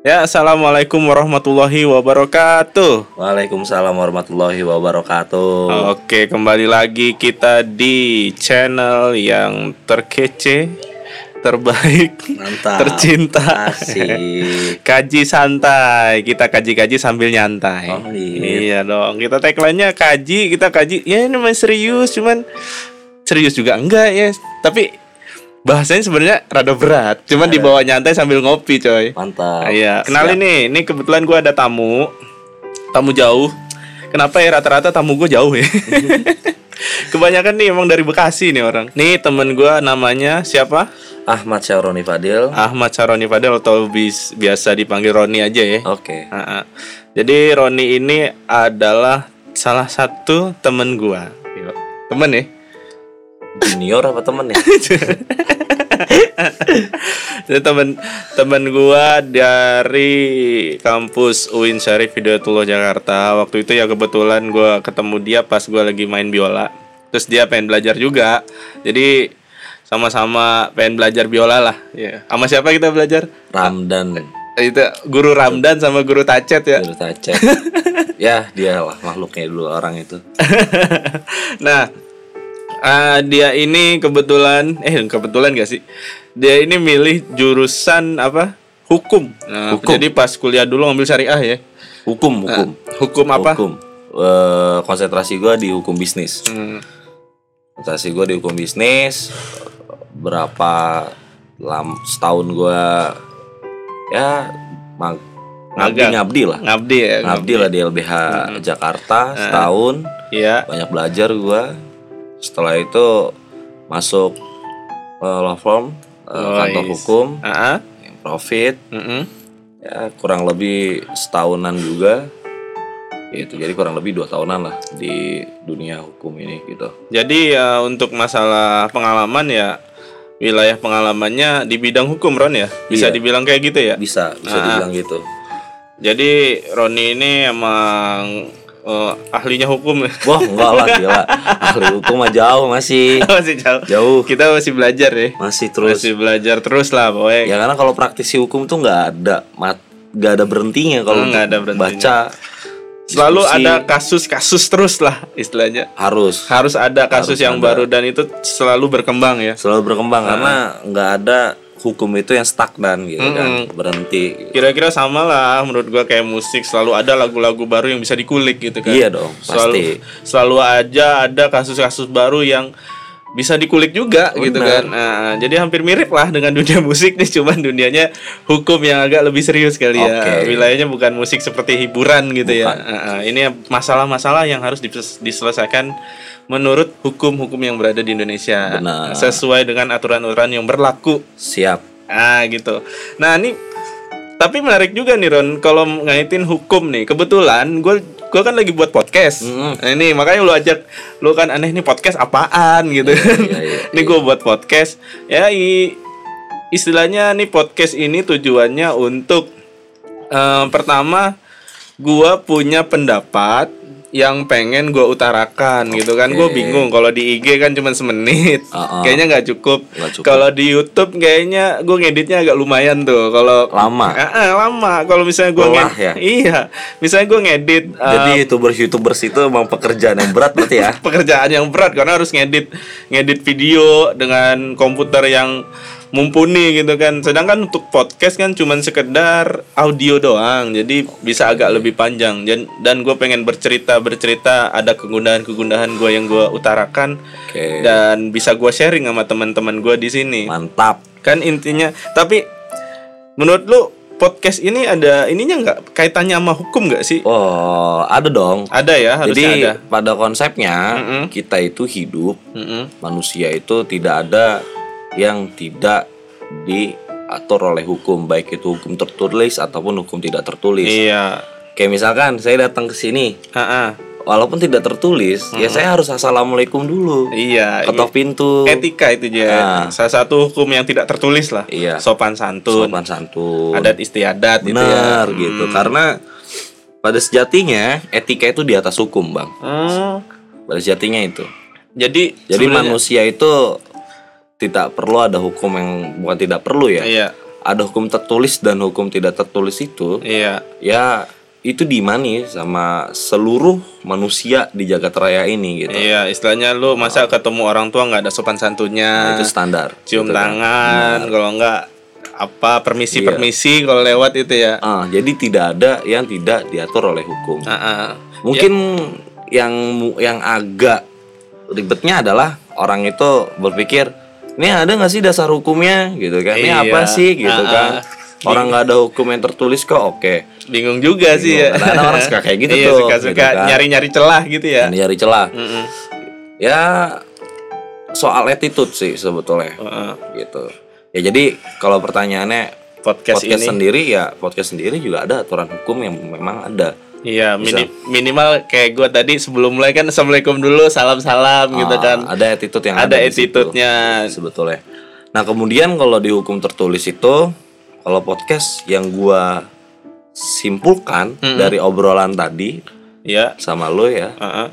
Ya, assalamualaikum warahmatullahi wabarakatuh. Waalaikumsalam warahmatullahi wabarakatuh. Oke, kembali lagi kita di channel yang terkece, terbaik, Mantap. tercinta. Asik. Kaji santai, kita kaji-kaji sambil nyantai. Oh, iya. iya dong. Kita tagline-nya kaji, kita kaji. Ya ini mah serius, cuman serius juga enggak ya. Tapi bahasanya sebenarnya rada berat, cuman dibawa nyantai sambil ngopi, coy. Mantap. Iya, kenalin Siap. nih. Ini kebetulan gua ada tamu. Tamu jauh. Kenapa ya rata-rata tamu gue jauh ya? Kebanyakan nih emang dari Bekasi nih orang. Nih temen gua namanya siapa? Ahmad Syahroni Fadil. Ahmad Saroni Fadel atau bis, biasa dipanggil Roni aja ya. Oke. Ah. Jadi Roni ini adalah salah satu temen gua. Gila. Temen ya? Junior apa temen ya? Jadi temen temen gua dari kampus UIN Syarif Hidayatullah Jakarta. Waktu itu ya kebetulan gua ketemu dia pas gua lagi main biola. Terus dia pengen belajar juga. Jadi sama-sama pengen belajar biola lah. Ya. Sama siapa kita belajar? Ramdan. Itu guru Ramdan sama guru Tacet ya. Dulu tacet. ya, dia lah makhluknya dulu orang itu. nah, ah, dia ini kebetulan eh kebetulan gak sih? Dia ini milih jurusan apa? Hukum. Nah, Hukum. Jadi pas kuliah dulu ngambil syariah ya. Hukum, hukum. Hukum apa? Hukum. Eh, konsentrasi gua di hukum bisnis. Hmm. Konsentrasi gua di hukum bisnis. Berapa lam setahun gua ya mag ngabdi ngabdi lah. Ngabdi ya. Ngabdi lah di LBH Jakarta setahun. Iya. banyak belajar gua setelah itu masuk eh, law firm Oh, kantor hukum Ah, yang profit mm-mm. ya kurang lebih setahunan juga itu jadi kurang lebih dua tahunan lah di dunia hukum ini gitu Jadi ya untuk masalah pengalaman ya wilayah pengalamannya di bidang hukum Ron ya. Bisa Iya. dibilang kayak gitu ya. bisa bisa Ah. dibilang gitu Jadi Roni ini emang eh, ahlinya hukum wah enggak lah gila ahli hukum mah jauh masih masih jauh. jauh Kita masih belajar ya. masih terus Masih belajar terus lah pokoknya. ya karena kalau praktisi hukum tuh nggak ada mat nggak ada berhentinya kalau Hmm, nggak ada berhentinya. baca Selalu diskusi. ada kasus-kasus terus lah istilahnya. harus Harus ada kasus Harus yang ada. baru dan itu selalu berkembang ya. selalu berkembang karena nggak ada hukum itu yang stagnan gitu kan berhenti Kira-kira sama lah menurut gua kayak musik selalu ada lagu-lagu baru yang bisa dikulik gitu kan. iya dong selalu pasti selalu aja ada kasus-kasus baru yang bisa dikulik juga gitu kan. Nah, jadi hampir mirip lah dengan dunia musik nih, cuman dunianya hukum yang agak lebih serius kali ya. Oke. Wilayahnya bukan musik seperti hiburan gitu ya. Nah, ini masalah-masalah yang harus diselesaikan menurut hukum-hukum yang berada di Indonesia Benar. sesuai dengan aturan-aturan yang berlaku. siap Ah gitu. Nah ini tapi menarik juga nih Ron kalau ngaitin hukum nih. Kebetulan gue gue kan lagi buat podcast. Mm-mm. Nah, ini makanya lu ajak lu kan aneh nih podcast apaan gitu kan. iya, iya, Ini gue buat podcast. Ya i- istilahnya nih podcast ini tujuannya untuk eh, pertama gua punya pendapat yang pengen gue utarakan gitu kan gue bingung kalau di IG kan cuma semenit Uh-uh. kayaknya nggak cukup cukup. kalau di YouTube kayaknya gue ngeditnya agak lumayan tuh kalau Lama. Ah, ah, lama kalau misalnya gue Lelah ya? iya misalnya gue ngedit eh, jadi youtubers youtubers itu emang pekerjaan yang berat berarti ya pekerjaan yang berat karena harus ngedit ngedit video dengan komputer yang mumpuni gitu kan. Sedangkan untuk podcast kan cuman sekedar audio doang jadi bisa agak lebih panjang. Dan dan gue pengen bercerita bercerita ada kegundahan kegundahan gue yang gue utarakan oke. dan bisa gue sharing sama teman-teman gue di sini. Mantap. Kan intinya tapi menurut lu podcast ini ada ininya nggak? Kaitannya sama hukum nggak sih? Oh ada dong. Ada ya harusnya jadi ada. pada konsepnya Mm-mm. kita itu hidup Mm-mm. manusia itu tidak ada yang tidak diatur oleh hukum baik itu hukum tertulis ataupun hukum tidak tertulis. Iya. Kayak misalkan saya datang ke sini walaupun tidak tertulis ya saya harus assalamualaikum dulu. Iya ketok pintu. etika itu ya Ah. salah satu hukum yang tidak tertulis lah. Iya. sopan santun. Sopan santun. Adat istiadat gitu ya. Benar gitu. Karena pada sejatinya etika itu di atas hukum bang. Hmm, pada sejatinya itu. Jadi jadi manusia itu tidak perlu ada hukum yang bukan tidak perlu ya iya ada hukum tertulis dan hukum tidak tertulis itu Iya. ya itu dimani sama seluruh manusia di jagat raya ini gitu Iya, istilahnya lu masa ketemu orang tua nggak ada sopan santunnya. itu standar cium gitu kan. tangan kalau enggak apa permisi permisi kalau lewat itu ya Ah, jadi tidak ada yang tidak diatur oleh hukum Ah, ah. mungkin yang mu- yang agak ribetnya adalah orang itu berpikir ini ada nggak sih dasar hukumnya? Gitu kan. Ini Iya. apa sih? Gitu Ah, kan. ah. orang nggak ada hukum yang tertulis kok. Oke. Bingung juga sih ya. Kadang-kadang orang suka kayak gitu iya, tuh, suka suka gitu kan. nyari nyari celah gitu ya. Ini nyari celah. Mm-mm. ya soal attitude sih sebetulnya. Heeh. gitu. Ya jadi kalau pertanyaannya podcast, podcast ini. sendiri ya podcast sendiri juga ada aturan hukum yang memang ada iya mini- minimal kayak gua tadi sebelum mulai kan assalamualaikum dulu salam salam gitu Ah, kan ada attitude yang ada situ. attitude-nya sebetulnya. Nah kemudian kalau di hukum tertulis itu, kalau podcast yang gua simpulkan dari obrolan tadi ya sama lo ya, Heeh.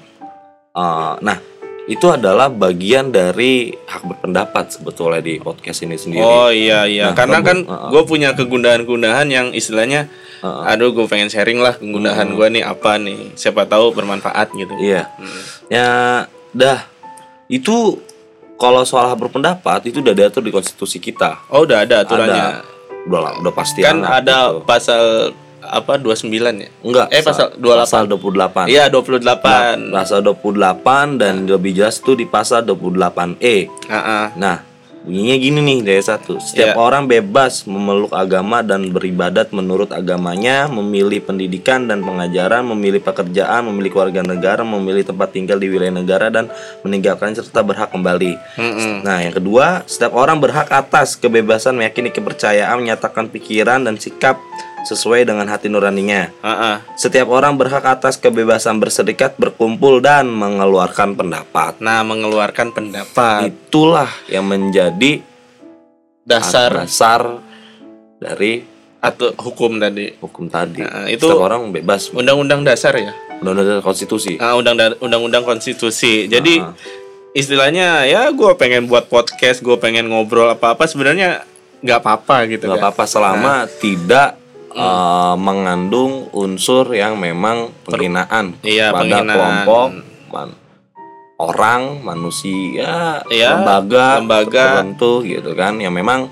eh, nah itu adalah bagian dari hak berpendapat sebetulnya di podcast ini sendiri. Oh iya iya, Nah, karena kan uh-uh. gue punya kegundahan-kegundahan yang istilahnya, Uh-uh. aduh gue pengen sharing lah kegundahan gue nih apa nih, siapa tahu bermanfaat gitu. Iya, Hmm. ya dah itu kalau soal berpendapat itu udah diatur di konstitusi kita. Oh udah ada aturannya. Ada, udah udah pasti kan hangat ada gitu. pasal apa 29 ya? Enggak. Eh, pasal 28. Pasal 28. Iya 28. Pasal 28 dan lebih jelas itu di pasal 28E. Ah, ah. Nah, bunyinya gini nih dari satu. Setiap Iya. orang bebas memeluk agama dan beribadat menurut agamanya, memilih pendidikan dan pengajaran, memilih pekerjaan, memilih keluarga negara, memilih tempat tinggal di wilayah negara dan meninggalkan serta berhak kembali. Mm-mm. Nah, yang kedua, setiap orang berhak atas kebebasan meyakini kepercayaan, menyatakan pikiran dan sikap sesuai dengan hati nuraninya. Ah. Setiap orang berhak atas kebebasan berserikat, berkumpul, dan mengeluarkan pendapat. Nah mengeluarkan pendapat Itulah yang menjadi dasar dasar dari atau hukum tadi. hukum tadi. Nah, itu- Setiap orang bebas. Undang-undang dasar ya. Undang-undang konstitusi. Ah, undang undang-undang konstitusi. Jadi Ah. istilahnya ya gue pengen buat podcast, gue pengen ngobrol apa-apa sebenarnya nggak apa-apa gitu Gak kan. apa-apa selama tidak Hmm. eh, mengandung unsur yang memang penghinaan Iya, pada penghinaan. kelompok man- orang, manusia, Iya, lembaga, lembaga. tertentu gitu kan yang memang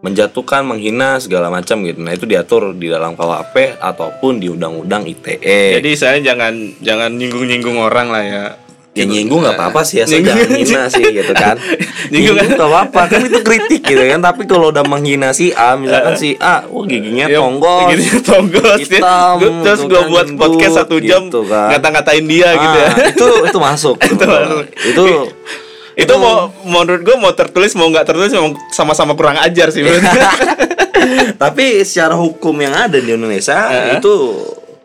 menjatuhkan, menghina segala macam gitu. Nah, itu diatur di dalam KUHP ataupun di Undang-Undang ITE. Jadi saya jangan jangan nyinggung-nyinggung orang lah ya. Ya nyinggung nggak apa-apa sih Nyinggung. jangan hina sih gitu kan Nyinggung nggak apa-apa kan itu kritik gitu kan tapi kalau udah menghina si A misalkan si A wah giginya Ya, tonggol Giginya tonggol. hitam, Gua- Terus gue kan, buat gendut, podcast satu jam gitu kan. ngata-ngatain dia gitu ya. Ah, itu itu masuk Itu masuk. itu itu mau menurut gue mau tertulis mau nggak tertulis sama-sama kurang ajar sih tapi secara hukum yang ada di Indonesia Eh. itu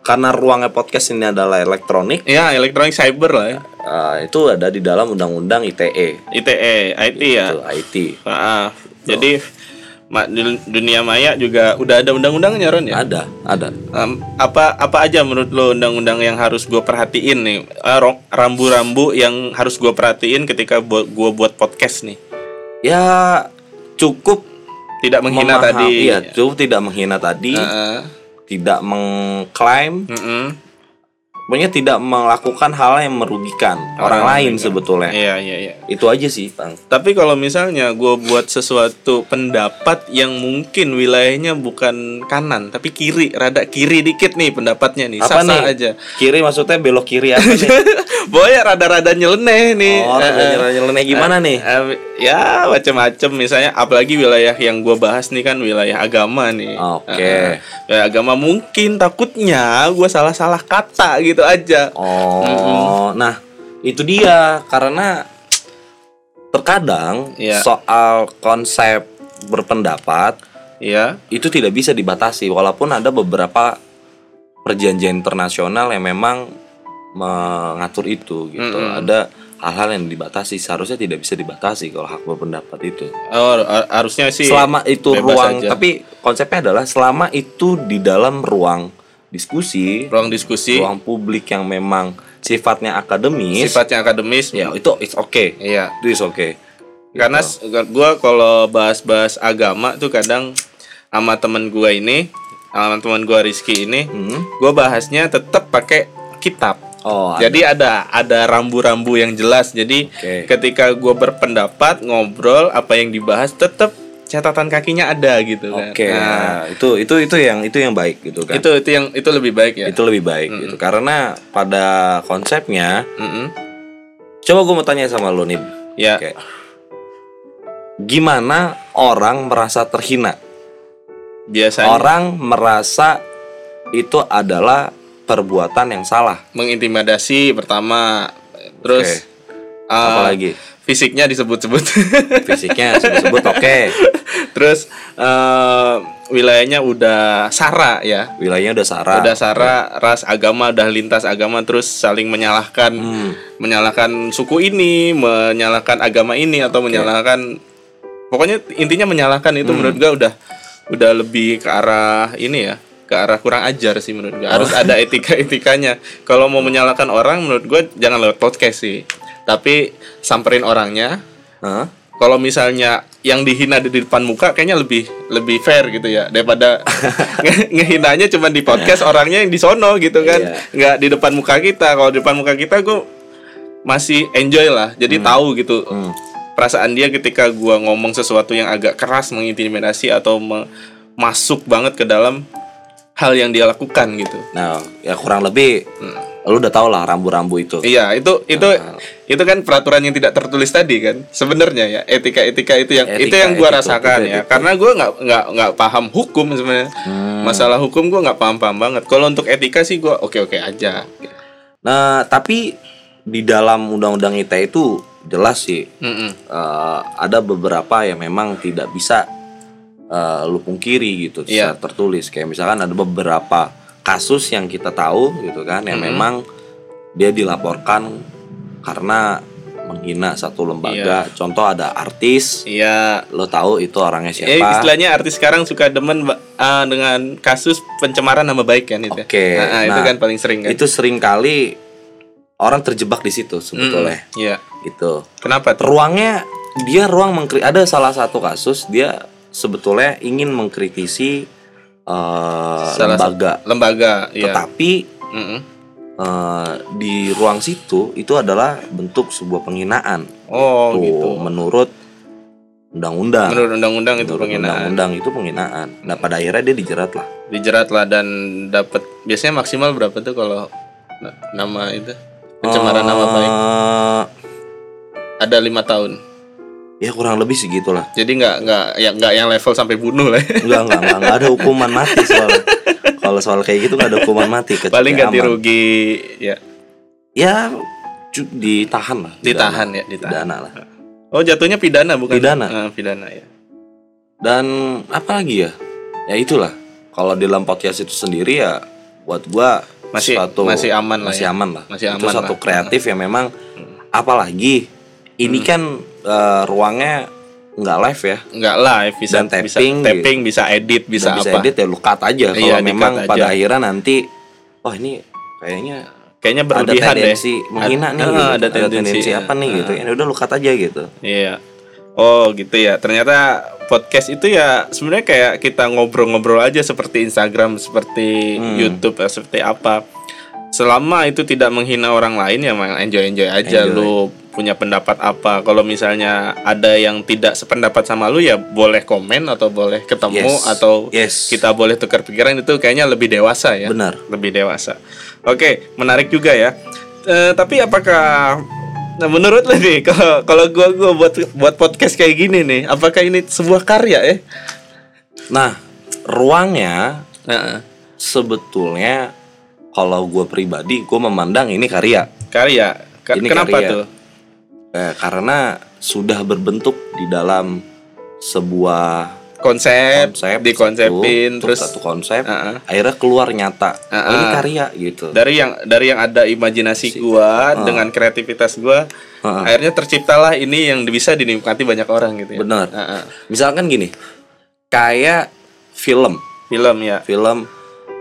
karena ruangnya podcast ini adalah elektronik ya elektronik cyber lah ya. ah, itu ada di dalam undang-undang ITE ITE IT ya? IT Ah, jadi ma- di dunia maya juga udah ada undang-undangnya Ron ya? Ada ada. Em, apa apa aja menurut lo undang-undang yang harus gue perhatiin nih? Ro- rambu-rambu yang harus gue perhatiin ketika buat gue buat podcast nih? Ya cukup tidak menghina memahami- tadi iya, cukup tidak menghina tadi. Heeh. Tidak mengklaim Mm-mm. Pokoknya tidak melakukan hal yang merugikan orang, lain sebetulnya iya iya iya itu aja sih bang Tapi kalau misalnya gue buat sesuatu pendapat yang mungkin wilayahnya bukan kanan tapi kiri, rada kiri dikit nih pendapatnya nih, apa nih aja. kiri maksudnya belok kiri apa nih Boleh rada-rada nyeleneh nih. oh Eh, eh. nyeleneh gimana nih Eh, ya macam-macam misalnya apalagi wilayah yang gue bahas nih kan wilayah agama nih. Oke. Eh, wilayah agama mungkin takutnya gue salah-salah kata gitu aja. oh nah itu dia karena terkadang Iya. soal konsep berpendapat Ya. itu tidak bisa dibatasi walaupun ada beberapa perjanjian internasional yang memang mengatur itu gitu Mm-mm. ada hal-hal yang dibatasi seharusnya tidak bisa dibatasi kalau hak berpendapat itu Oh, har- harusnya sih selama itu ruang aja. tapi konsepnya adalah selama itu di dalam ruang diskusi ruang diskusi ruang publik yang memang sifatnya akademis sifatnya akademis ya itu it's okay Iya. itu is okay Karena s- gua kalau bahas-bahas agama tuh kadang sama temen gua ini, sama temen gua Rizky ini, Hmm. gua bahasnya tetap pakai kitab. Oh, Jadi ada ada rambu-rambu yang jelas. Jadi Oke. ketika gua berpendapat ngobrol apa yang dibahas tetap catatan kakinya ada gitu kan. Oke, Nah, nah, itu itu itu yang itu yang baik gitu kan. itu itu yang itu lebih baik ya. Itu lebih baik gitu. Karena pada konsepnya, Mm-mm. coba gue mau tanya sama lo nih, Ya. Oke. gimana orang merasa terhina? Biasanya Orang merasa itu adalah perbuatan yang salah. mengintimidasi pertama terus uh, Apalagi fisiknya disebut-sebut. fisiknya sebut-sebut oke, terus uh, wilayahnya udah sara ya. wilayahnya udah sara. Udah sara, ras agama udah lintas agama terus saling menyalahkan Hmm. menyalahkan suku ini, menyalahkan agama ini atau menyalahkan pokoknya intinya menyalahkan itu Hmm. menurut gua udah udah lebih ke arah ini ya, ke arah kurang ajar sih menurut gua. Harus Oh. ada etika-etikanya. Kalau mau menyalahkan orang menurut gua jangan lewat podcast sih. Tapi samperin orangnya. Hah? Kalau misalnya yang dihina di depan muka kayaknya lebih lebih fair gitu ya daripada nge- ngehinanya cuma di podcast orangnya yang di sono gitu kan Iya. nggak di depan muka kita kalau di depan muka kita gue masih enjoy lah jadi tahu gitu Hmm. perasaan dia ketika gua ngomong sesuatu yang agak keras mengintimidasi atau me- masuk banget ke dalam hal yang dia lakukan gitu Nah, ya kurang lebih lu udah tau lah rambu-rambu itu. iya itu itu itu kan peraturan yang tidak tertulis tadi kan sebenarnya ya etika etika itu yang itu Etika, yang gua etika, rasakan betul, ya betul. karena gua nggak nggak nggak paham hukum sebenarnya Hmm. masalah hukum gua nggak paham paham banget kalau untuk etika sih gua oke oke aja Nah, tapi di dalam undang-undang ITE itu jelas sih Mm-mm. eh, ada beberapa yang memang tidak bisa eh, lu pungkiri gitu Iya. secara tertulis kayak misalkan ada beberapa kasus yang kita tahu gitu kan yang memang dia dilaporkan karena menghina satu lembaga contoh ada artis iya lo tahu itu orangnya Ya, siapa istilahnya artis sekarang suka demen ah, dengan kasus pencemaran nama baik kan itu. ya? Oke, Nah, ah, itu nah, kan paling sering kan. itu sering kali orang terjebak di situ sebetulnya Mm-mm, Iya. gitu Kenapa tuh? ruangnya dia ruang mengkri ada salah satu kasus dia sebetulnya ingin mengkritisi Salah lembaga Lembaga, iya. tetapi Mm-mm. eh, di ruang situ itu adalah bentuk sebuah penghinaan Oh, Tuh, gitu. menurut undang-undang Menurut undang-undang itu Menurut penghinaan. undang-undang itu penghinaan nah pada akhirnya dia dijerat lah Dijerat lah dan dapat biasanya maksimal berapa tuh kalau na- nama itu pencemaran nama baik? Eh, Ada lima tahun. Ya kurang lebih segitulah Jadi nggak nggak ya nggak yang level sampai bunuh lah. ya. Enggak, enggak, enggak, enggak ada hukuman mati soal kalau soal kayak gitu enggak ada hukuman mati Paling ganti aman. rugi ya Ya ditahan lah. ditahan ya ditahan. Pidana lah. Oh jatuhnya pidana bukan? Pidana. Ah, pidana ya. Dan apa lagi ya? Ya itulah. Kalau di dalam podcast itu sendiri ya buat gua Masih- suatu- masih aman lah masih ya. aman lah. Masih itu aman satu lah. kreatif yang memang apalagi ini Hmm. kan eh, ruangnya nggak live ya. nggak live bisa Dan bisa tapping tapping bisa edit bisa, Dan bisa apa. edit ya lu cut aja. Kalau Iya, memang aja. pada akhirnya nanti wah ini kayaknya kayaknya ada berlebihan deh. tendensi menghina Ad- nih gitu. ada tendensi, apa nih gitu. Ya udah lu cut aja gitu. Iya. Oh gitu ya. Ternyata podcast itu ya sebenarnya kayak kita ngobrol-ngobrol aja seperti Instagram seperti Hmm. YouTube eh, seperti apa. Selama itu tidak menghina orang lain ya memang enjoy enjoy aja Enjoy. lu punya pendapat apa kalau misalnya ada yang tidak sependapat sama lu ya boleh komen atau boleh ketemu Yes. atau Yes. kita boleh tukar pikiran itu kayaknya lebih dewasa ya Benar. lebih dewasa. Oke, menarik juga ya. Eh, tapi apakah nah menurut lo nih kalau kalau gua gua buat buat podcast kayak gini nih, apakah ini sebuah karya ya? nah ruangnya Heeh. sebetulnya kalau gue pribadi gue memandang ini karya karya. Ka- Ini kenapa karya. tuh? Eh, karena sudah berbentuk di dalam sebuah Konsep, konsep dikonsepin satu, terus satu konsep Heeh. akhirnya keluar nyata Oh, Heeh. ini karya gitu dari yang dari yang ada imajinasi gua dengan kreativitas gua, Heeh. akhirnya terciptalah ini yang bisa dinikmati banyak orang gitu ya. Benar. Heeh. misalkan gini kayak film Film ya. film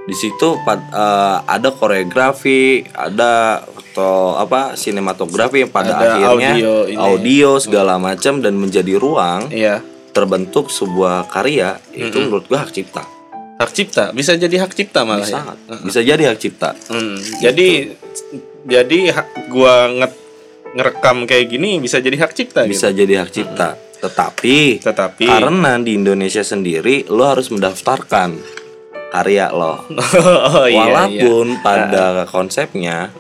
di situ eh, ada koreografi, ada atau apa sinematografi yang pada Ada akhirnya audio ini. audio segala macam dan menjadi ruang Iya. terbentuk sebuah karya itu menurut gua hak cipta. hak cipta bisa jadi hak cipta malah ya Sangat. Bisa jadi hak cipta. Hmm, jadi jadi hak gua nge- ngerekam kayak gini bisa jadi hak cipta Bisa jadi hak cipta. Tetapi gitu. Tetapi karena di Indonesia sendiri lo harus mendaftarkan karya lo. oh iya iya. Walaupun pada konsepnya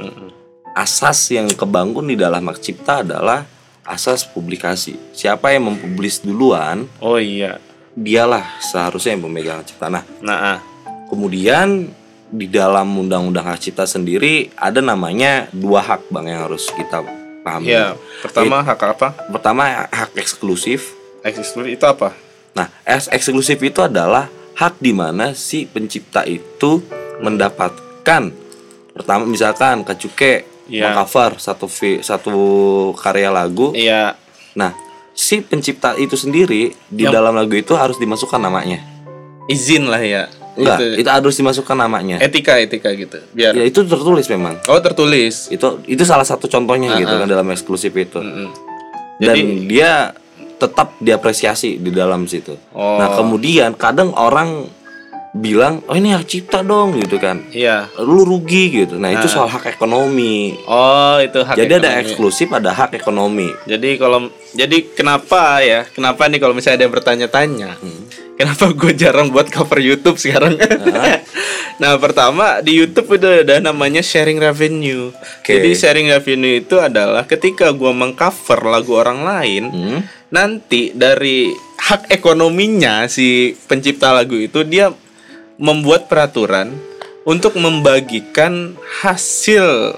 asas yang kebangun di dalam hak cipta adalah asas publikasi. Siapa yang mempublis duluan, Oh iya. dialah seharusnya yang pemegang hak cipta. Nah, Nah, ah. kemudian di dalam undang-undang hak cipta sendiri ada namanya dua hak bang yang harus kita pahami. ya pertama hak apa? Pertama hak eksklusif. Eksklusif itu apa? Nah, eksklusif itu adalah hak di mana si pencipta itu mendapatkan pertama misalkan Kacuke Iya. cover satu vi- satu karya lagu. Iya. Nah, si pencipta itu sendiri di dalam lagu itu harus dimasukkan namanya. Izin lah ya. Enggak, Itu itu harus dimasukkan namanya. etika etika gitu. Biar Ya itu tertulis memang. Oh tertulis. Itu itu salah satu contohnya gitu Ah, ah. kan dalam eksklusif itu. Dan Jadi dia tetap diapresiasi di dalam situ. Oh. Nah, kemudian kadang orang bilang, "Oh, ini hak cipta dong." gitu kan. iya. Lu rugi gitu. Nah, itu soal hak ekonomi. Oh itu hak. Jadi ada ekonomi. eksklusif, ada hak ekonomi. Jadi kalau jadi kenapa ya? Kenapa nih kalau misalnya ada yang bertanya-tanya? Hmm. Kenapa gue jarang buat cover YouTube sekarang? nah pertama di YouTube itu ada namanya sharing revenue. Oke. Jadi sharing revenue itu adalah ketika gue mengcover lagu orang lain, Hmm. nanti dari hak ekonominya si pencipta lagu itu dia membuat peraturan untuk membagikan hasil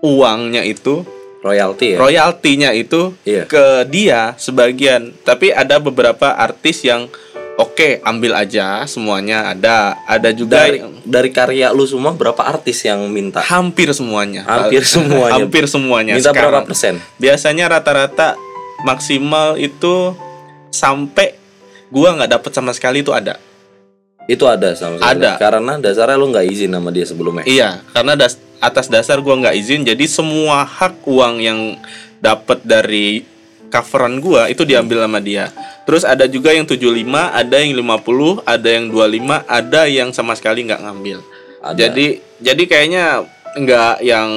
uangnya itu Royalti ya. royaltinya itu Iya. ke dia sebagian tapi ada beberapa artis yang oke ambil aja semuanya ada ada juga dari yang- dari karya lu semua berapa artis yang minta? hampir semuanya Hampir semuanya. hampir semuanya Minta berapa sekarang. persen? biasanya rata-rata maksimal itu sampai gua nggak dapet sama sekali itu ada Itu ada sama sekali. Ada. Karena dasarnya lu nggak izin sama dia sebelumnya. Iya, karena das- atas dasar gua nggak izin, jadi semua hak uang yang dapat dari coveran gua itu diambil sama dia. Terus ada juga yang 75, ada yang 50, ada yang 25, ada yang sama sekali nggak ngambil. Ada. Jadi jadi kayaknya nggak yang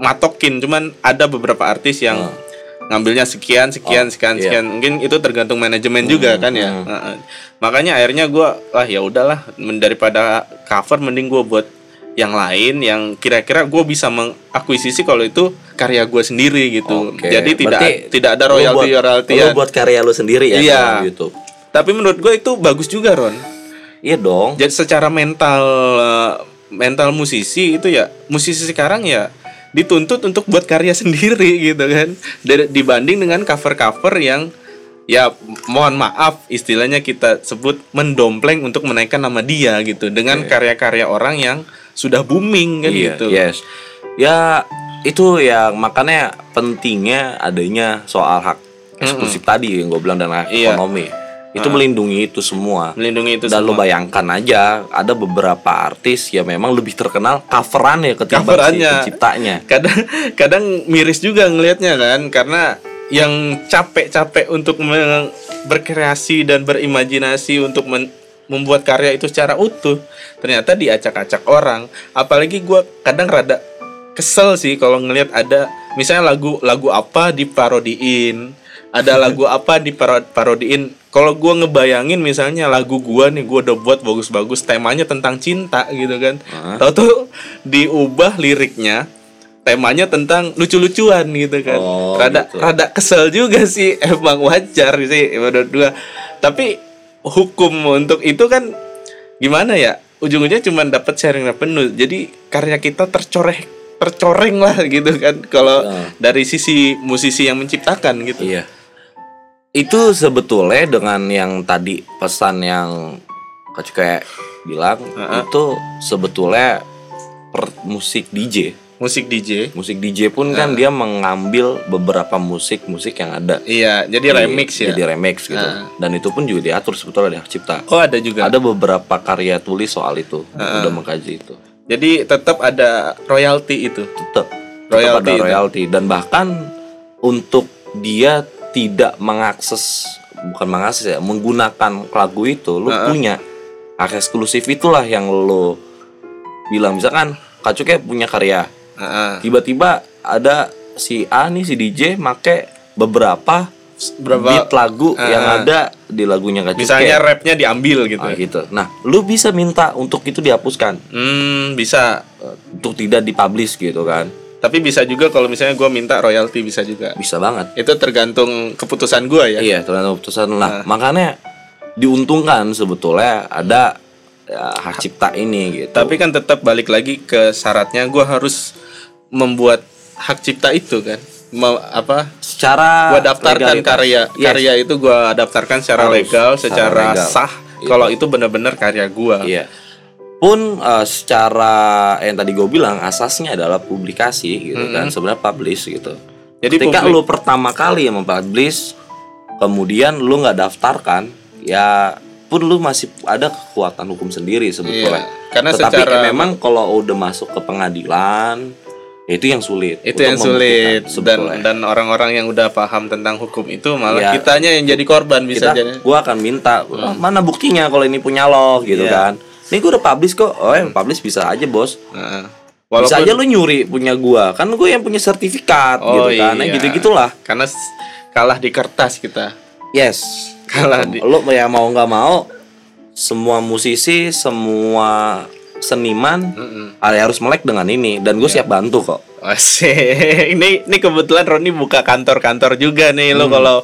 matokin, cuman ada beberapa artis yang ngambilnya sekian sekian Oh, sekian iya. sekian mungkin itu tergantung manajemen juga kan ya hmm. Heeh. makanya akhirnya gua lah ya udahlah daripada cover mending gua buat yang lain yang kira-kira gue bisa mengakuisisi kalau itu karya gue sendiri gitu Oke. jadi tidak Berarti tidak ada royalti royalti Lu buat karya lu sendiri ya Iya. YouTube. tapi menurut gue itu bagus juga Ron Iya dong. jadi secara mental eh, mental musisi itu ya musisi sekarang ya dituntut untuk buat karya sendiri gitu kan dibanding dengan cover-cover yang ya mohon maaf istilahnya kita sebut mendompleng untuk menaikkan nama dia gitu dengan karya-karya orang yang sudah booming kan Iya, gitu Yes. Ya itu ya makanya pentingnya adanya soal hak eksklusif tadi yang gue bilang dan hak Iya. ekonomi. Itu melindungi itu semua. melindungi itu Dan lo semua. bayangkan aja ada beberapa artis yang memang lebih terkenal coverannya ketimbang si Coverannya. penciptanya. kadang kadang miris juga ngelihatnya kan karena yang capek-capek untuk berkreasi dan berimajinasi untuk men- membuat karya itu secara utuh ternyata diacak-acak orang apalagi gua kadang rada kesel sih kalau ngelihat ada misalnya lagu lagu apa diparodiin ada lagu apa diparodiin kalau gua ngebayangin misalnya lagu gua nih gua udah buat bagus-bagus temanya tentang cinta gitu kan. Tahu-tahu diubah liriknya temanya tentang lucu-lucuan gitu kan. Oh, rada gitu. rada kesel juga sih emang wajar sih menurut gua. Tapi hukum untuk itu kan gimana ya? Ujung-ujungnya cuma dapat sharing revenue jadi karya kita tercoreng tercoreng lah gitu kan. Kalau Ya. dari sisi musisi yang menciptakan gitu. Iya. Itu sebetulnya dengan yang tadi pesan yang kayak bilang Heeh. itu sebetulnya per musik DJ. musik DJ Musik DJ pun kan dia mengambil beberapa musik-musik yang ada. iya jadi di- remix ya Jadi remix gitu. Heeh. Dan itu pun juga diatur sebetulnya hak cipta. oh ada juga Ada beberapa karya tulis soal itu. Udah mengkaji itu. jadi tetap ada royalti itu Tetap Royalti tetap ada itu. royalti dan bahkan untuk dia tidak mengakses bukan mengakses ya menggunakan lagu itu lu punya hak eksklusif itulah yang lu bilang misalkan Kacuke punya karya Heeh. tiba-tiba ada si A nih si DJ make beberapa Berapa- beat lagu Ah. yang ada di lagunya Kacuke Misalnya rapnya diambil gitu. Ah, gitu nah lu bisa minta untuk itu dihapuskan Hmm, bisa. untuk tidak dipublish gitu kan Tapi bisa juga kalau misalnya gue minta royalti bisa juga. bisa banget Itu tergantung keputusan gue ya. Iya, tergantung keputusan lah. Makanya diuntungkan sebetulnya ada ya, hak cipta ini gitu. Tapi kan tetap balik lagi ke syaratnya gue harus membuat hak cipta itu kan. Me- apa? secara Gua daftarkan legalitas. karya Yes. karya itu gua daftarkan secara Harus, legal, secara secara legal. sah. Kalau itu benar-benar karya gua. Iya. Pun eh, secara yang tadi gue bilang asasnya adalah publikasi gitu kan, sebenarnya publish gitu. Jadi Ketika publik- lu pertama kali yang mempublish, kemudian lu nggak daftarkan, ya pun lu masih ada kekuatan hukum sendiri sebetulnya. Iya, karena Tetapi secara- memang kalau udah masuk ke pengadilan, ya itu yang sulit. itu yang sulit membuktikan dan sebetulnya. dan orang-orang yang udah paham tentang hukum itu malah Iya. kitanya yang jadi korban bisa kita jadi. gua akan minta "Oh, mana buktinya kalau ini punya lo gitu Iya. kan ini gua udah publish kok oh yang publish bisa aja bos Heeh. bisa Walaupun aja lu nyuri punya gua kan gue yang punya sertifikat Oh, gitu kan Nah, iya. gitu gitulah karena kalah di kertas kita. yes Kalah di lo ya mau nggak mau semua musisi semua seniman ah, harus melek dengan ini dan gue Iya. siap bantu kok Asik. ini ini kebetulan Roni buka kantor-kantor juga nih Hmm. lo kalau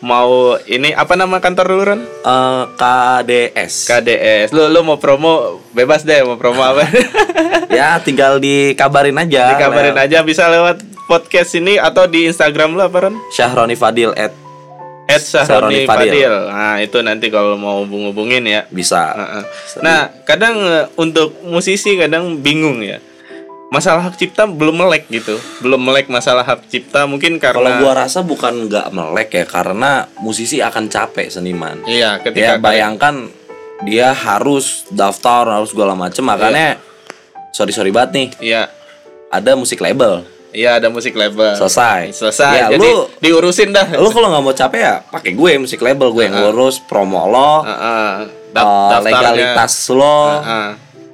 mau ini apa nama kantor dulu Ron? Eh, KDS KDS. Lu lu mau promo bebas deh mau promo apa? ya tinggal dikabarin aja Dikabarin aja bisa lewat podcast ini atau di Instagram lu apa Ron? Syahroni Fadil at Ed Sahroni Sahroni Fadil. Fadil. Nah, itu nanti kalau mau hubung-hubungin ya. bisa. Nah, kadang eh, untuk musisi kadang bingung ya. Masalah hak cipta belum melek gitu. Belum melek masalah hak cipta mungkin Kalau karena gua rasa bukan nggak melek ya karena musisi akan capek seniman. Iya, Ya ketika bayangkan dia harus daftar harus segala macem makanya sorry sorry banget nih Iya. ada musik label Iya, ada musik label. selesai. Selesai. Ya, Jadi lu diurusin dah. lu kalau nggak mau capek ya pakai gue musik label gue yang ngurus promo lo, Heeh. eh, Daf- daftarnya. legalitas lo, Heeh.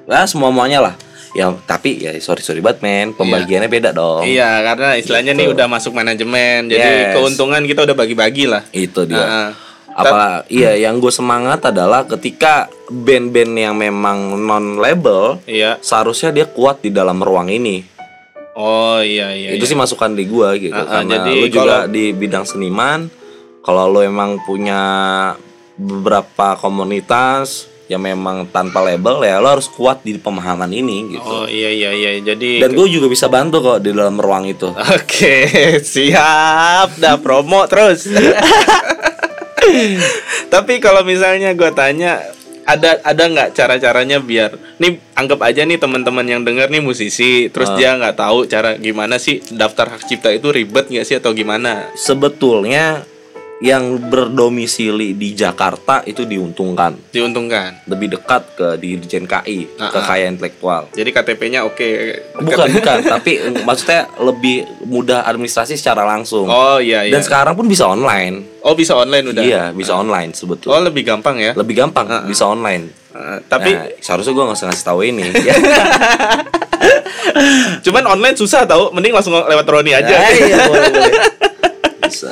ya semua semuanya lah. Ya tapi ya sorry sorry banget men pembagiannya beda dong. Iya, karena istilahnya nih udah masuk manajemen. Jadi Gitu. Yes. keuntungan kita udah bagi-bagi lah. Itu dia. Heeh. Apa iya yang gue semangat adalah ketika band-band yang memang non label Iya. seharusnya dia kuat di dalam ruang ini. Oh, iya iya. itu iya. sih masukan di gua gitu. Ah, ah, Karena jadi lu juga kalau- di bidang seniman, kalau lu emang punya beberapa komunitas yang memang tanpa label ya lo harus kuat di pemahaman ini gitu. Oh, iya iya iya. Jadi Dan gue juga bisa bantu kok di dalam ruang itu. Oke, siap. Dah promo terus. Tapi kalau misalnya gue tanya ada ada nggak cara-caranya biar nih anggap aja nih teman-teman yang dengar nih musisi terus Ah. dia nggak tahu cara gimana sih daftar hak cipta itu ribet nggak sih atau gimana Sebetulnya yang berdomisili di Jakarta itu diuntungkan diuntungkan lebih dekat ke Dirjen KI, Ah, ah. kekayaan intelektual. jadi KTP-nya oke Bukan, bukan, tapi maksudnya lebih mudah administrasi secara langsung. oh iya iya Dan sekarang pun bisa online. oh bisa online udah Iya, bisa online oh sebetulnya. lebih gampang ya Lebih gampang, bisa online. Eh, tapi Nah, seharusnya gue nggak usah ngasih tahu ini. cuman online susah tau mending langsung lewat Roni aja Ah, iya, boleh, boleh. Bisa.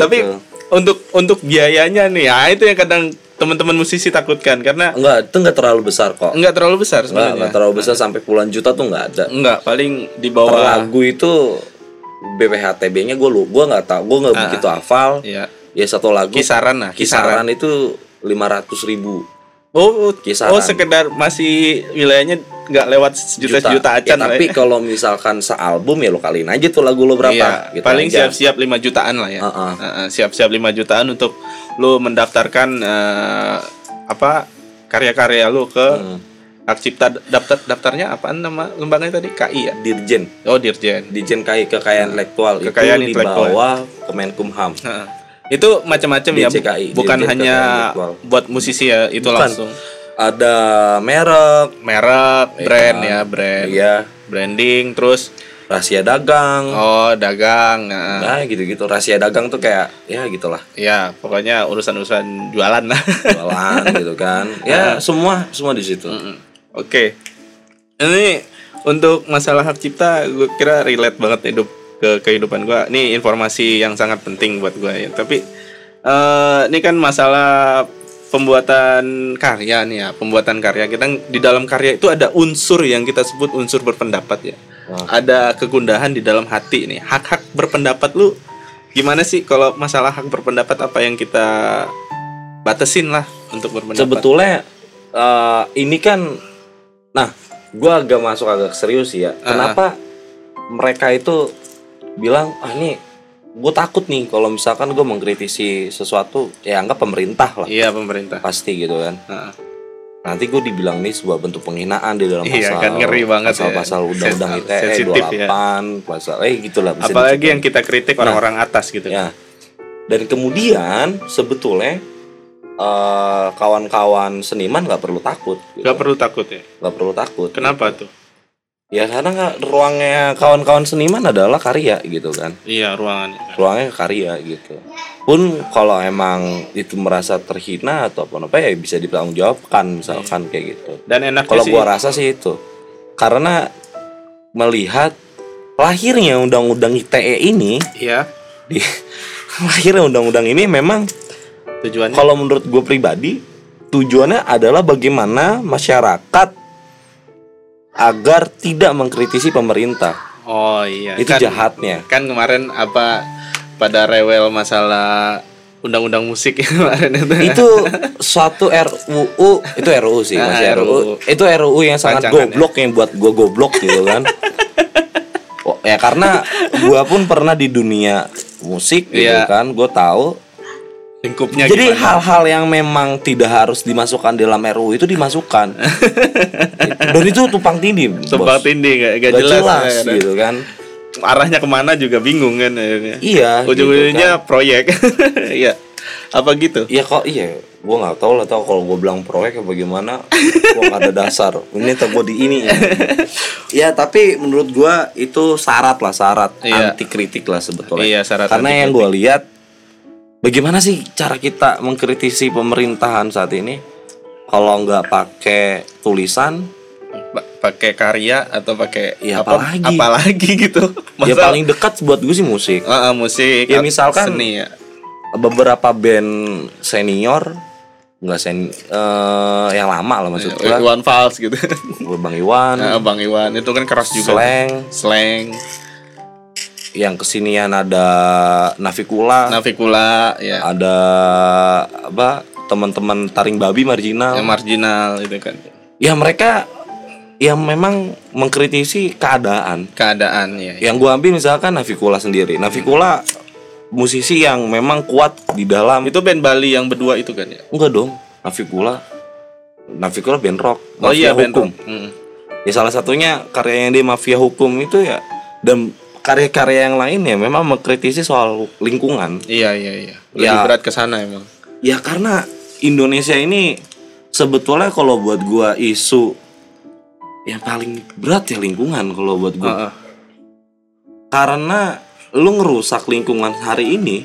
Tapi Betul. untuk untuk biayanya nih, ya itu yang kadang teman-teman musisi takutkan karena Enggak, itu enggak terlalu besar kok. enggak terlalu besar Enggak, sebenarnya. enggak terlalu besar sampai puluhan juta tuh enggak ada. Enggak, paling di Per bawah lagu itu BPHTB-nya gue lu, gue nggak tahu, gue nggak begitu hafal. ya Ya satu lagu kisaran lah, kisaran itu lima ratus ribu. Oh, Kisaran. oh sekedar masih wilayahnya nggak lewat sejuta-sejuta Ya, acan lah tapi ya. kalau misalkan sealbum ya lo kaliin aja tuh lagu lo berapa. Iya, gitu paling aja. siap-siap 5 jutaan lah ya. Heeh. Heeh, Siap-siap 5 jutaan untuk lu mendaftarkan eh, apa karya-karya lu ke Hmm. hak cipta daftar daftarnya apaan nama lembaganya tadi KI ya? Dirjen, Oh, Dirjen. Dirjen KI kekayaan intelektual Kekayaan itu intelektual. di bawah Kemenkumham. Heeh. Itu macam-macam ya, bukan Dirjen hanya buat musisi ya, itu Bukan. langsung Ada merek, merek, brand ya, brand, iya, branding, terus rahasia dagang Oh, dagang. Nah. nah gitu-gitu rahasia dagang tuh kayak ya gitulah Ya, pokoknya urusan-urusan jualan lah. jualan gitu kan ya semua semua di situ Mm-mm. Oke. Ini untuk masalah hak cipta gue kira relate banget hidup ke kehidupan gue. Ini informasi yang sangat penting buat gue ya. Tapi eh ini kan masalah pembuatan karya nih ya, pembuatan karya. Kita di dalam karya itu ada unsur yang kita sebut unsur berpendapat ya. Wah. Ada kegundahan di dalam hati nih. Hak-hak berpendapat lu gimana sih kalau masalah hak berpendapat apa yang kita batasin lah untuk berpendapat? sebetulnya eh, ini kan nah gua agak masuk agak serius ya kenapa mereka itu bilang ah ini gue takut nih kalau misalkan gue mengkritisi sesuatu ya anggap pemerintah lah Iya, pemerintah. pasti gitu kan Heeh. nanti gue dibilang nih sebuah bentuk penghinaan di dalam Iya, pasal kan ngeri banget pasal ya. pasal undang-undang Sen- ITE sensitif ya. 28 pasal eh gitulah Apalagi yang kita kritik orang-orang atas gitu. ya dan kemudian sebetulnya eh, kawan-kawan seniman nggak perlu takut gitu. Gak perlu takut ya. nggak perlu takut Kenapa tuh? Ya karena nggak- ruangnya kawan-kawan seniman adalah karya gitu kan. Iya, ruangannya. ruangnya karya gitu. Pun kalau emang itu merasa terhina atau apa apa ya bisa dipertanggungjawabkan misalkan kayak gitu. Dan enaknya kalau sih. gua rasa sih itu. Karena melihat lahirnya undang-undang ITE ini iya, di lahirnya undang-undang ini memang tujuannya? kalau menurut gue pribadi tujuannya adalah bagaimana masyarakat agar tidak mengkritisi pemerintah Oh iya. itu kan, jahatnya Kan kemarin apa pada rewel masalah undang-undang musik kemarin itu. itu suatu RUU itu RUU sih Ah, masih RUU. RUU. itu RUU yang sangat goblok yang buat gue goblok gitu kan Oh, ya karena gua pun pernah di dunia musik gitu Iya. kan gue tahu Lingkupnya Jadi hal-hal yang memang tidak harus dimasukkan dalam RUU itu dimasukkan. Gitu. Dan itu tumpang tindih, Tumpang tindih gak, gak Gak jelas, jelas, ya, gitu kan. arahnya ke mana juga bingung kan. Iya. Ujung-ujungnya gitu proyek. Iya. Apa gitu? kan. Iya kok iya. Gua nggak tahu lah tahu kalau gue bilang proyek apa gimana. gua nggak ada dasar. Ini tak gua di ini. Ya. ya tapi menurut gua itu syarat lah syarat Iya. anti kritik lah sebetulnya. Iya, syarat Karena yang gua lihat bagaimana sih cara kita mengkritisi pemerintahan saat ini kalau nggak pakai tulisan Pa- pakai karya atau pakai Ya, apa apalagi. apalagi gitu. ya Masa- paling dekat buat gue sih musik Ah, ah, musik Ya, misalkan- seni ya. beberapa band senior nggak sen eh, yang lama lah maksud gue Iwan Fals gitu. Bang Iwan Nah, Bang Iwan itu kan keras juga. Slang Slang, yang kesinian ada Navikula Navikula ya. ada apa teman-teman taring babi marginal Yang marginal itu kan. ya mereka yang memang mengkritisi keadaan Keadaan ya. yang gua ambil misalkan Navikula sendiri Navikula musisi yang memang kuat di dalam Itu band Bali yang berdua itu kan ya. enggak dong Navikula Navikula band rock Oh iya Mafia band hukum rock. Mm. ya salah satunya karya yang di mafia hukum itu ya dan karya-karya yang lain ya memang mengkritisi soal lingkungan Iya iya iya. Lebih Ya. berat ke sana emang. ya karena Indonesia ini sebetulnya kalau buat gua isu yang paling berat ya lingkungan kalau buat gua Ah, ah. karena lu ngerusak lingkungan hari ini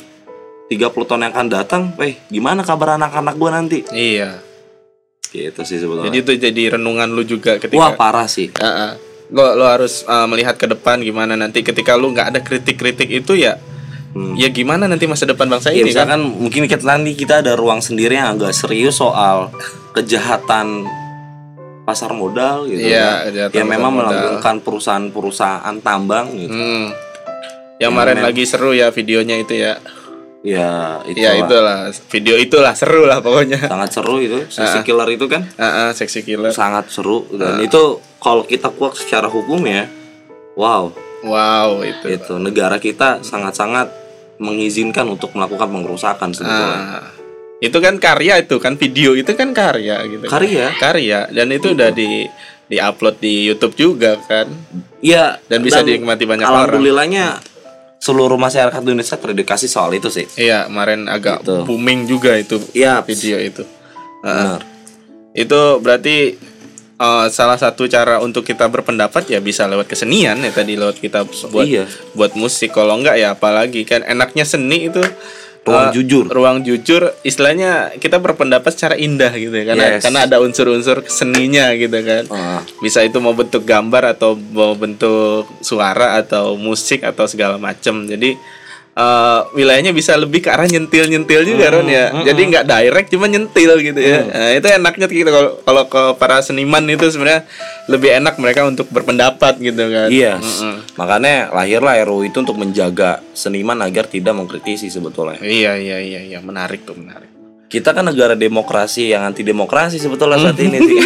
30 tahun yang akan datang, eh gimana kabar anak-anak gua nanti? Iya. Gitu sih sebetulnya. Jadi itu jadi renungan lu juga ketika Wah parah sih. Ah, ah. Lo lo harus ah, melihat ke depan gimana nanti ketika lu nggak ada kritik-kritik itu ya Hmm. ya gimana nanti masa depan bangsa Ya, ini kan misalkan mungkin kita nanti kita ada ruang sendiri yang agak serius soal kejahatan pasar modal gitu Iya, kan. kejahatan yang memang melanggengkan perusahaan-perusahaan tambang gitu. Hmm. Yang kemarin lagi seru ya videonya itu ya. Ya, itu Ya itulah video itulah seru lah pokoknya. sangat seru itu. Sisi killer itu kan Ah, ah, seksi killer. sangat seru dan itu kalau kita kuat secara hukum ya. Wow, Wow itu. itu negara kita sangat-sangat mengizinkan untuk melakukan pengerusakan sebetulnya. Ah. Itu kan karya itu kan video itu kan karya gitu. Karya. Karya dan itu udah di di upload di YouTube juga kan. Iya, Dan bisa dinikmati banyak orang. Alhamdulillahnya seluruh masyarakat Indonesia teredukasi soal itu sih. Iya, kemarin agak Gitu. booming juga itu Iya, video itu. Benar. itu berarti eh, salah satu cara untuk kita berpendapat ya bisa lewat kesenian ya tadi lewat kita buat Iya. buat musik kalau enggak ya apalagi kan enaknya seni itu Ruang eh, jujur. ruang jujur istilahnya kita berpendapat secara indah gitu ya karena Yes. karena ada unsur-unsur seninya gitu kan Ah. bisa itu mau bentuk gambar atau mau bentuk suara atau musik atau segala macam jadi eh, wilayahnya bisa lebih ke arah nyentil nyentil juga Ron ya jadi nggak direct cuma nyentil gitu ya Nah, itu enaknya gitu kalau kalau ke para seniman itu sebenarnya lebih enak mereka untuk berpendapat gitu kan Iya. Mm-mm. Makanya lahirlah RUU itu untuk menjaga seniman agar tidak mengkritisi sebetulnya. iya iya iya iya menarik tuh menarik Kita kan negara demokrasi yang anti demokrasi sebetulnya saat ini sih.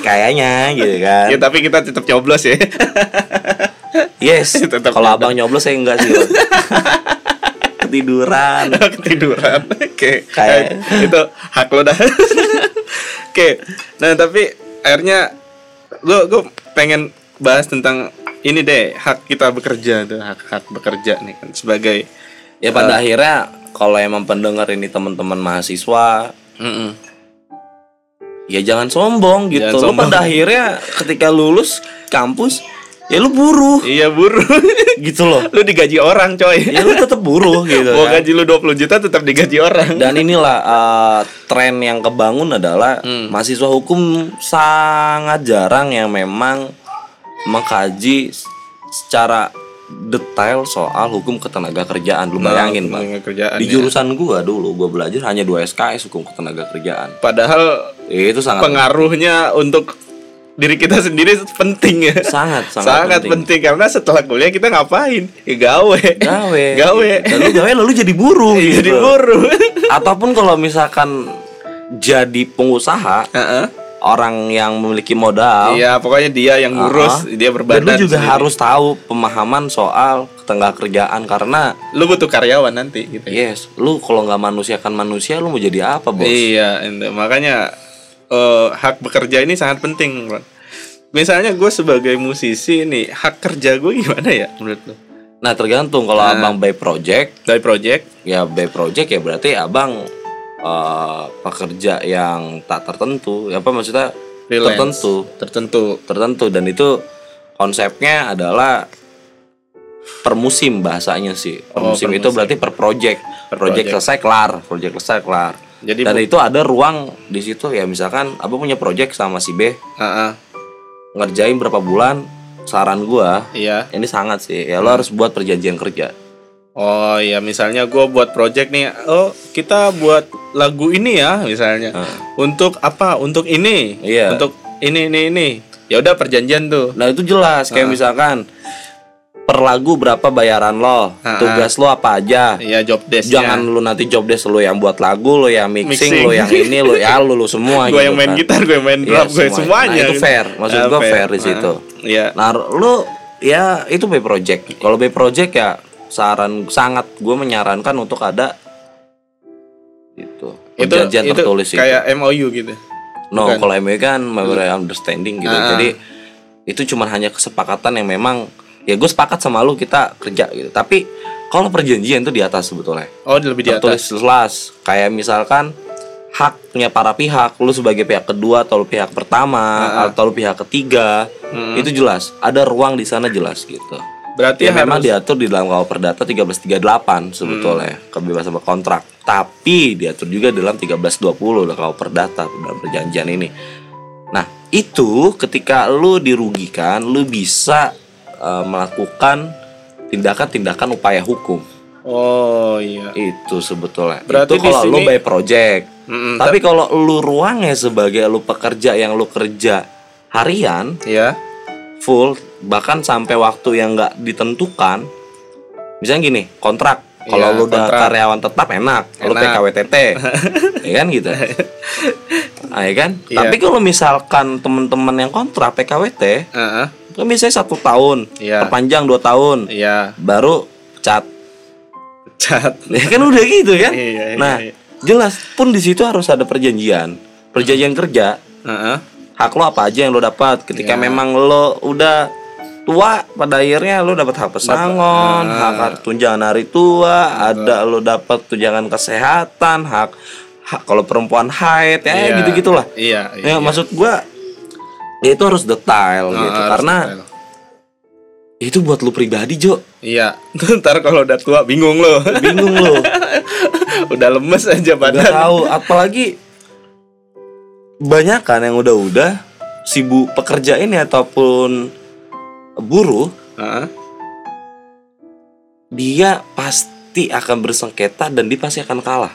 Kayaknya gitu kan. ya tapi kita tetap coblos ya Yes. Tetap Kalau abang nyoblos saya enggak sih. Ketiduran. ketiduran oke Kayak- Eh, itu hak lo dah oke nah tapi akhirnya gue gue pengen bahas tentang ini deh hak kita bekerja tuh hak hak bekerja nih kan sebagai Ya pada akhirnya kalau emang pendengar ini teman-teman mahasiswa Mm-mm. ya jangan sombong gitu. Jangan Lu sombong. pada akhirnya ketika lulus kampus ya lu buruh iya buruh gitu loh. lu digaji orang coy Ya lu tetap buruh gitu. mau kan. gaji lu 20 juta tetap digaji orang Dan inilah uh, tren yang kebangun adalah Hmm. mahasiswa hukum sangat jarang yang memang mengkaji secara detail soal hukum ketenaga kerjaan. Lu bayangin, Bang. Nah, kerjaan Di ya. jurusan gua dulu gua belajar hanya 2 SKS hukum ketenaga kerjaan. padahal Itu sangat pengaruhnya untuk diri kita sendiri penting ya sangat sangat, sangat penting. karena setelah kuliah kita ngapain ya gawe Gawe. gawe Dan lu gawe lalu jadi buruh gitu. jadi buruh Ataupun kalau misalkan jadi pengusaha, Heeh. orang yang memiliki modal, iya pokoknya dia yang ngurus Uh-huh. dia Dan berbadan lu juga sendiri. harus tahu pemahaman soal ketenaga kerjaan karena lu butuh karyawan nanti gitu ya. yes, lu kalau nggak manusia kan manusia, lu mau jadi apa bos? iya makanya eh, hak bekerja ini sangat penting Ron. misalnya gue sebagai musisi nih hak kerja gue gimana ya menurut lu Nah tergantung kalau abang by project, dari project ya by project ya berarti abang eh, pekerja yang tak tertentu, ya apa maksudnya freelance tertentu, tertentu tertentu dan itu konsepnya adalah per musim bahasanya sih. Per Oh, musim per itu musim. berarti per project. Per project project. selesai kelar, project selesai kelar. Jadi Dan itu ada ruang di situ ya misalkan abang punya project sama si B. Ah. ngerjain berapa bulan saran gua iya. ini sangat sih ya lo harus buat perjanjian kerja. Oh ya misalnya gue buat project nih Oh kita buat lagu ini ya misalnya. Untuk apa? Untuk ini. Iya. Untuk ini ini ini. Ya udah perjanjian tuh. Nah itu jelas kayak misalkan per lagu berapa bayaran lo Ah. tugas lo apa aja Iya job desk jangan lu nanti job desk lo yang buat lagu lo yang mixing, Mixing. lo yang ini lo ya lo lo semua Gue gitu yang main kan. gitar Gue yang main drum Gue semuanya. semuanya Nah, itu gitu. fair. Maksud Ah, gua fair di Ah, situ. Iya nah lu ya itu by project kalau by project ya saran sangat gue menyarankan untuk ada itu itu perjanjian itu tertulis itu kayak MOU gitu no kalau MOU kan memorandum understanding gitu Ah. jadi itu cuma hanya kesepakatan yang memang ya gue sepakat sama lu kita kerja gitu. Tapi kalau perjanjian itu di atas sebetulnya. Oh lebih di tertulis atas. jelas. Kayak misalkan haknya para pihak lu sebagai pihak kedua atau lu pihak pertama atau lu pihak ketiga itu jelas. Ada ruang di sana jelas gitu. Berarti ya memang harus diatur di dalam KUH Perdata 1338 sebetulnya kebebasan berkontrak. Tapi diatur juga dalam 1320 dalam KUH Perdata dalam perjanjian ini. Nah itu ketika lu dirugikan lu bisa eh, melakukan tindakan-tindakan upaya hukum Oh iya itu sebetulnya Berarti itu kalau lu by project Mm-mm, tapi kalau lu ruangnya sebagai lu pekerja yang lu kerja harian Iya full bahkan sampai waktu yang nggak ditentukan misalnya gini kontrak kalau Iya, lu udah kontrak. karyawan tetap enak, lu Enak. PKWTT ya kan gitu ah, ya kan Iya. tapi kalau misalkan temen-temen yang kontrak PKWT Heeh. Kan misalnya satu tahun Iya. perpanjang dua tahun. Iya. Baru cat. Cat. Ya kan udah gitu kan? Iya, iya, nah iya. jelas. Pun di situ harus ada perjanjian. Perjanjian kerja. Heeh. hak lo apa aja yang lo dapat. Ketika Iya. memang lo udah tua pada akhirnya lo dapat hak pesangon hak tunjangan hari tua ada lo dapat tunjangan kesehatan hak hak kalau perempuan haid ya Iya. gitu gitulah Iya ya maksud gua ya itu harus detail Nah, gitu harus karena detail. itu buat lu pribadi Jo Iya, ntar kalau udah tua bingung lo, bingung lu udah lemes aja badan. tahu apalagi banyak kan yang udah-udah sibuk pekerja ini ataupun buruh Heeh. dia pasti akan bersengketa dan dia pasti akan kalah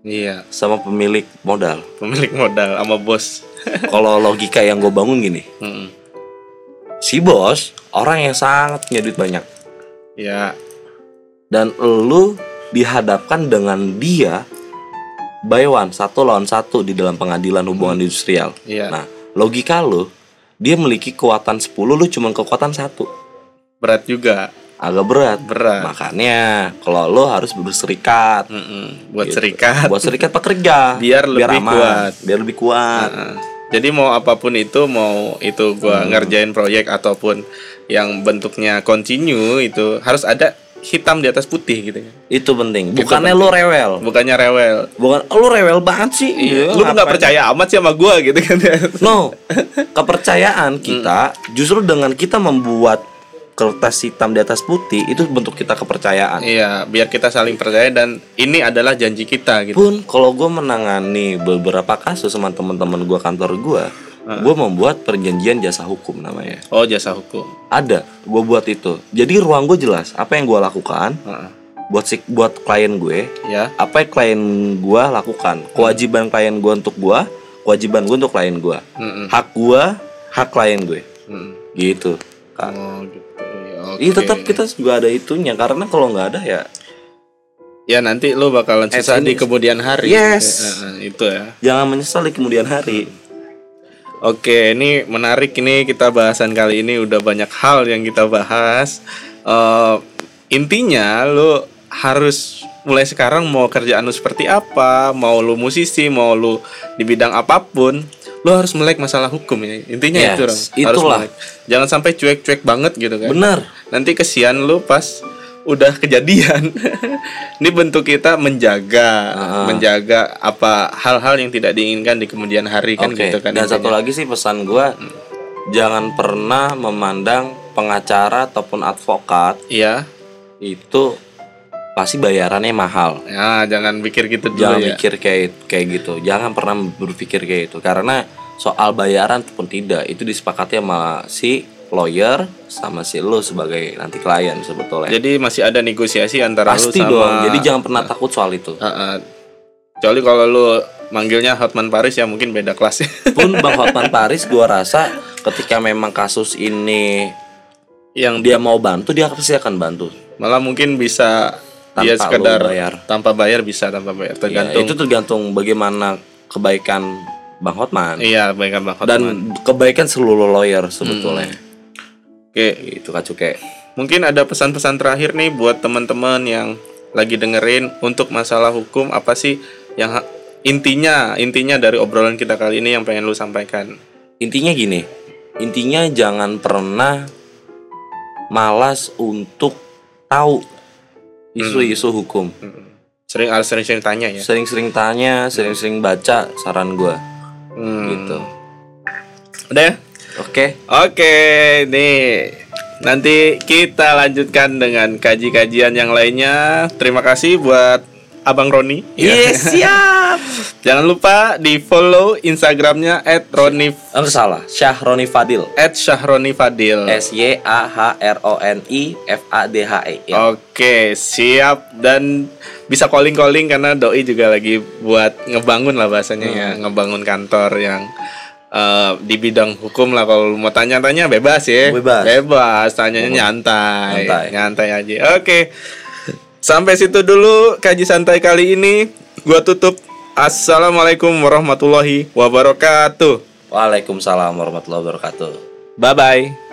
Iya, sama pemilik modal. pemilik modal sama bos. Kalau logika yang gue bangun gini, Mm-mm. si bos orang yang sangat punya duit banyak Ya, dan lu dihadapkan dengan dia by one satu lawan satu di dalam pengadilan hubungan industrial. iya. Nah, logika lu dia memiliki kekuatan 10 lu cuma kekuatan satu berat juga, agak berat. berat. Makanya kalau lu harus berserikat Mm-mm. Buat Gitu. serikat. buat serikat pekerja Biar lebih aman, kuat. biar lebih kuat. Heeh. Jadi mau apa pun itu, mau itu gua Hmm. ngerjain proyek ataupun yang bentuknya continue itu harus ada hitam di atas putih gitu kan. Itu penting. Itu Bukannya lu rewel. Bukannya rewel. Bukan lu rewel banget sih. Iya, Iya, lu nggak percaya amat sih sama gua gitu kan. No. Kepercayaan kita justru dengan kita membuat kertas hitam di atas putih itu bentuk kita kepercayaan. Iya, biar kita saling percaya dan ini adalah janji kita gitu. Pun kalau gue menangani beberapa kasus sama teman-teman gue kantor gue, gue membuat perjanjian jasa hukum namanya. Oh, jasa hukum. Ada, gue buat itu. Jadi ruang gue jelas apa yang gue lakukan Heeh. buat si buat klien gue, Ya. apa yang klien gue lakukan, kewajiban klien gue untuk gue, kewajiban gue untuk klien gue, hak gue, hak klien gue, Mm. gitu. Oh, gitu. Oke. Iya tetap kita juga ada itunya karena kalau nggak ada ya Ya nanti lu bakalan Eh, susah di kemudian hari. Yes. Ya, itu ya. jangan menyesal di kemudian hari. Oke, ini menarik ini kita bahasan kali ini udah banyak hal yang kita bahas. Eh, intinya lu harus mulai sekarang mau kerjaan lu seperti apa, mau lu musisi, mau lu di bidang apa pun, lu harus melek masalah hukum ya. Intinya Yes, itu. Harus itulah. melek. Jangan sampai cuek-cuek banget gitu kan. Benar. Nanti kesian lu pas udah kejadian. ini bentuk kita menjaga, Ah. menjaga apa hal-hal yang tidak diinginkan di kemudian hari kan gitu kan. Dan satu lagi sih pesan gua jangan pernah memandang pengacara ataupun advokat Iya. itu pasti bayarannya mahal. Ya, jangan pikir gitu dulu Jangan ya. mikir kayak kayak gitu. Jangan pernah berpikir kayak itu karena soal bayaran pun tidak itu disepakati sama si lawyer sama si lu sebagai nanti klien sebetulnya. Jadi masih ada negosiasi antara Pasti lu sama dong. Jadi jangan pernah takut soal itu. Heeh. Kecuali kalau lu manggilnya Hotman Paris ya mungkin beda kelas. Pun Bang Hotman Paris gua rasa ketika memang kasus ini yang dia mau bantu dia pasti akan bantu. malah mungkin bisa Tanpa lu sekedar bayar. tanpa bayar bisa tanpa bayar Ya, tergantung itu tergantung bagaimana kebaikan Bang Hotman iya baikkan Bang Hotman. dan kebaikan seluruh lawyer sebetulnya. Oke, Itu Kak Cuke. mungkin ada pesan-pesan terakhir nih buat teman-teman yang lagi dengerin untuk masalah hukum apa sih yang intinya intinya dari obrolan kita kali ini yang pengen lu sampaikan. Intinya gini, intinya jangan pernah malas untuk tahu isu-isu hukum. Sering harus sering-sering tanya ya. Sering-sering tanya, sering-sering baca saran gua Hmm. gitu. Udah ya? Oke. Oke, nih nanti kita lanjutkan dengan kaji-kajian yang lainnya. Terima kasih buat Abang Roni. Ya. Yes, siap. Jangan lupa di follow Instagramnya @roni Enggak salah, Syahroni Fadil. @syahroni fadil. S Y A H R O N I F A D H E. Ya. Oke, siap dan bisa calling-calling karena doi juga lagi buat ngebangun lah bahasanya ya, Hmm. ngebangun kantor yang eh, di bidang hukum lah kalau mau tanya-tanya bebas ya. Bebas. Bebas, tanyanya nyantai. Nyantai. Nyantai aja. Oke. Sampai situ dulu kaji santai kali ini. Gua tutup. Assalamualaikum warahmatullahi wabarakatuh. Waalaikumsalam warahmatullahi wabarakatuh. Bye bye.